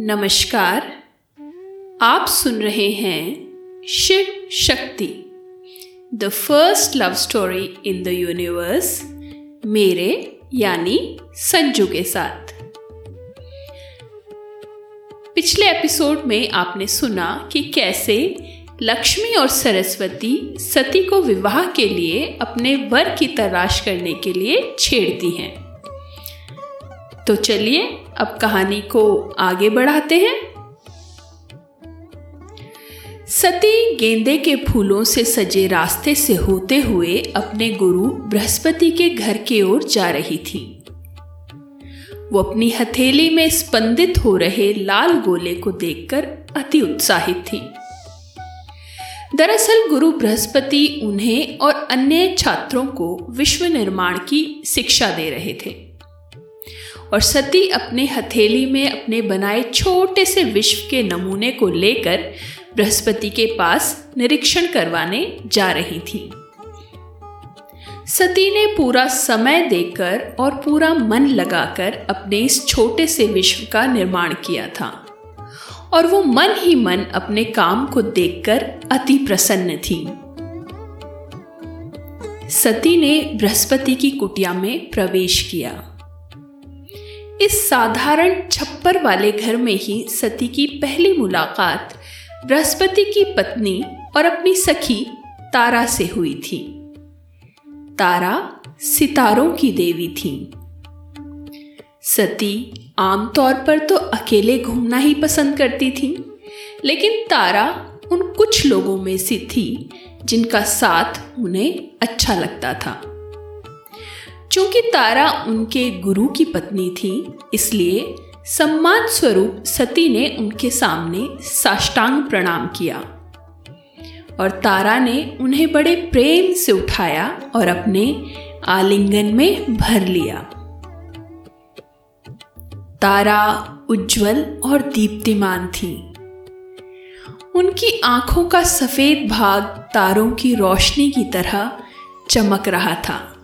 नमस्कार, आप सुन रहे हैं Shiv Shakti. The first love story in the universe मेरे यानी संजू के साथ। पिछले एपिसोड में आपने सुना कि कैसे लक्ष्मी और सरस्वती सती को विवाह के लिए अपने वर की तलाश करने के लिए छेड़ती हैं। तो चलिए अब कहानी को आगे बढ़ाते हैं। सती गेंदे के फूलों से सजे रास्ते से होते हुए अपने गुरु बृहस्पति के घर की ओर जा रही थी। वो अपनी हथेली में स्पंदित हो रहे लाल गोले को देखकर अति उत्साहित थी। दरअसल गुरु बृहस्पति उन्हें और अन्य छात्रों को विश्व निर्माण की शिक्षा दे रहे थे। और सती अपने हथेली में अपने बनाए छोटे से विश्व के नमूने को लेकर बृहस्पति के पास निरीक्षण करवाने जा रही थी। सती ने पूरा समय देकर और पूरा मन लगाकर अपने इस छोटे से विश्व का निर्माण किया था और वो मन ही मन अपने काम को देखकर अति प्रसन्न थी। सती ने बृहस्पति की कुटिया में प्रवेश किया। इस साधारण छप्पर वाले घर में ही सती की पहली मुलाकात, बृहस्पति की पत्नी और अपनी सखी तारा से हुई थी। तारा सितारों की देवी थी। सती आमतौर पर तो अकेले घूमना ही पसंद करती थी, लेकिन तारा उन कुछ लोगों में से थी जिनका साथ उन्हें अच्छा लगता था। चूँकि तारा उनके गुरु की पत्नी थी, इसलिए सम्मान स्वरूप सती ने उनके सामने साष्टांग प्रणाम किया। और तारा ने उन्हें बड़े प्रेम से उठाया और अपने आलिंगन में भर लिया। तारा उज्जवल और दीप्तिमान थी। उनकी आँखों का सफ़ेद भाग तारों की रोशनी की तरह चमक रहा था।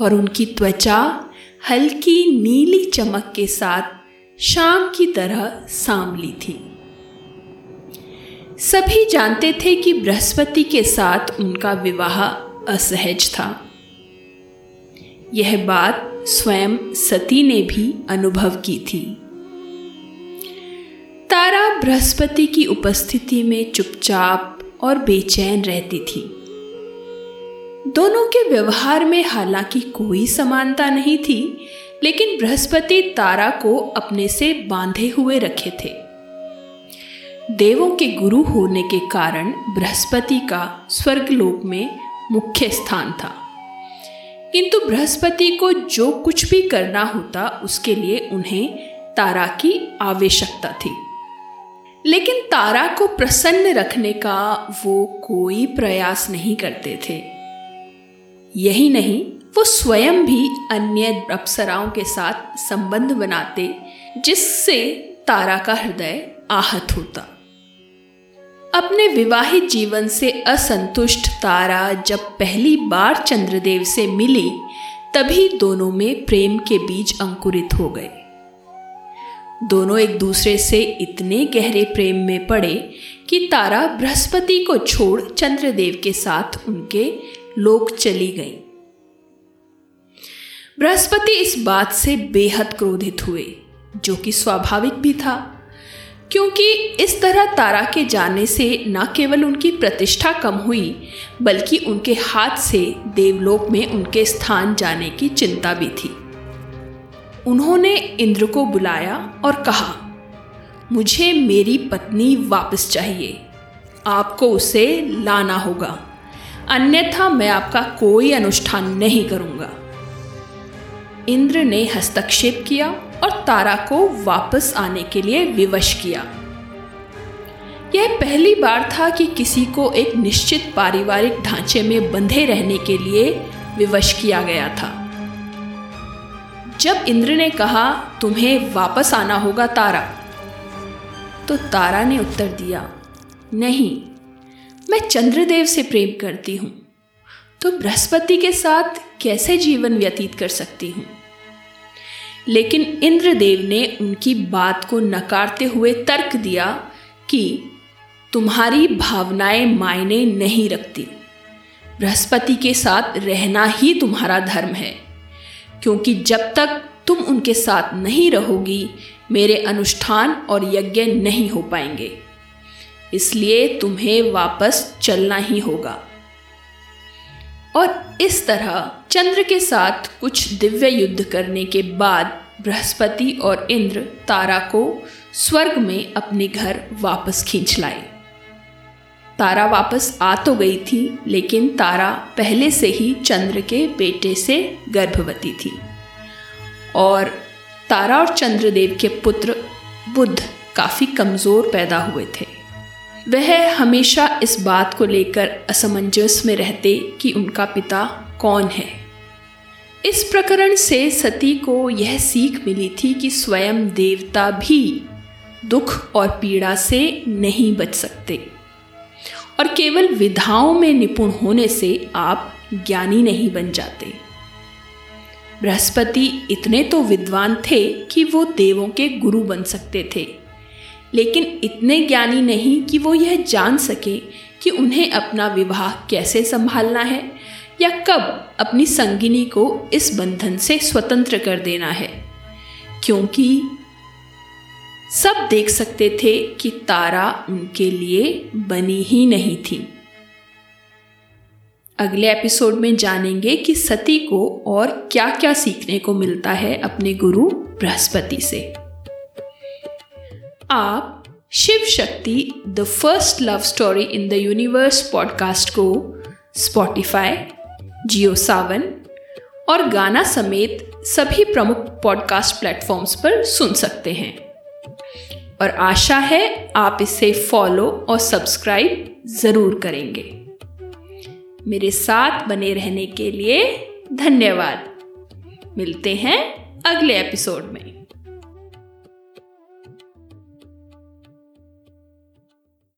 और उनकी त्वचा हल्की नीली चमक के साथ शाम की तरह सांवली थी। सभी जानते थे कि बृहस्पति के साथ उनका विवाह असहज था। यह बात स्वयं सती ने भी अनुभव की थी। तारा बृहस्पति की उपस्थिति में चुपचाप और बेचैन रहती थी। दोनों के व्यवहार में हालाँकि कोई समानता नहीं थी, लेकिन बृहस्पति तारा को अपने से बांधे हुए रखे थे। देवों के गुरु होने के कारण बृहस्पति का स्वर्गलोक में मुख्य स्थान था। किंतु बृहस्पति को जो कुछ भी करना होता, उसके लिए उन्हें तारा की आवश्यकता थी। लेकिन तारा को प्रसन्न रखने का वो कोई प्रयास नहीं करते थे। यही नहीं, वो स्वयं भी अन्य अप्सराओं के साथ संबंध बनाते, जिससे तारा का हृदय आहत होता। अपने विवाहित जीवन से असंतुष्ट तारा जब पहली बार चंद्रदेव से मिली, तभी दोनों में प्रेम के बीज अंकुरित हो गए। दोनों एक दूसरे से इतने गहरे प्रेम में पड़े कि तारा बृहस्पति को छोड़ चंद्रदेव के साथ उनके लोक चली गई। बृहस्पति इस बात से बेहद क्रोधित हुए, जो कि स्वाभाविक भी था, क्योंकि इस तरह तारा के जाने से न केवल उनकी प्रतिष्ठा कम हुई, बल्कि उनके हाथ से देवलोक में उनके स्थान जाने की चिंता भी थी। उन्होंने इंद्र को बुलाया और कहा, मुझे मेरी पत्नी वापस चाहिए। आपको उसे लाना होगा। अन्यथा मैं आपका कोई अनुष्ठान नहीं करूँगा। इंद्र ने हस्तक्षेप किया और तारा को वापस आने के लिए विवश किया। यह पहली बार था कि किसी को एक निश्चित पारिवारिक ढांचे में बंधे रहने के लिए विवश किया गया था। जब इंद्र ने कहा, तुम्हें वापस आना होगा तारा तो तारा ने उत्तर दिया, नहीं, मैं चंद्रदेव से प्रेम करती हूँ तो बृहस्पति के साथ कैसे जीवन व्यतीत कर सकती हूँ? लेकिन इंद्रदेव ने उनकी बात को नकारते हुए तर्क दिया कि तुम्हारी भावनाएँ मायने नहीं रखती। बृहस्पति के साथ रहना ही तुम्हारा धर्म है। क्योंकि जब तक तुम उनके साथ नहीं रहोगी, मेरे अनुष्ठान और यज्ञ नहीं हो पाएँगे। इसलिए तुम्हें वापस चलना ही होगा। और इस तरह चंद्र के साथ कुछ दिव्य युद्ध करने के बाद बृहस्पति और इंद्र तारा को स्वर्ग में अपने घर वापस खींच लाए। तारा वापस आ तो गई थी, लेकिन तारा पहले से ही चंद्र के बेटे से गर्भवती थी। और तारा और चंद्रदेव के पुत्र बुद्ध काफ़ी कमज़ोर पैदा हुए थे। वह हमेशा इस बात को लेकर असमंजस में रहते कि उनका पिता कौन है। इस प्रकरण से सती को यह सीख मिली थी कि स्वयं देवता भी दुख और पीड़ा से नहीं बच सकते। और केवल विधाओं में निपुण होने से आप ज्ञानी नहीं बन जाते। बृहस्पति इतने तो विद्वान थे कि वो देवों के गुरु बन सकते थे। लेकिन इतने ज्ञानी नहीं कि वो यह जान सके कि उन्हें अपना विवाह कैसे संभालना है या कब अपनी संगिनी को इस बंधन से स्वतंत्र कर देना है। क्योंकि सब देख सकते थे कि तारा उनके लिए बनी ही नहीं थी। अगले एपिसोड में जानेंगे कि सती को और क्या क्या सीखने को मिलता है अपने गुरु बृहस्पति से। आप Shiv Shakti the first love story in the universe podcast को स्पॉटिफाई जियो सावन और गाना समेत सभी प्रमुख पॉडकास्ट प्लेटफॉर्म्स पर सुन सकते हैं। और आशा है आप इसे फॉलो और सब्सक्राइब ज़रूर करेंगे। मेरे साथ बने रहने के लिए धन्यवाद। मिलते हैं अगले एपिसोड में।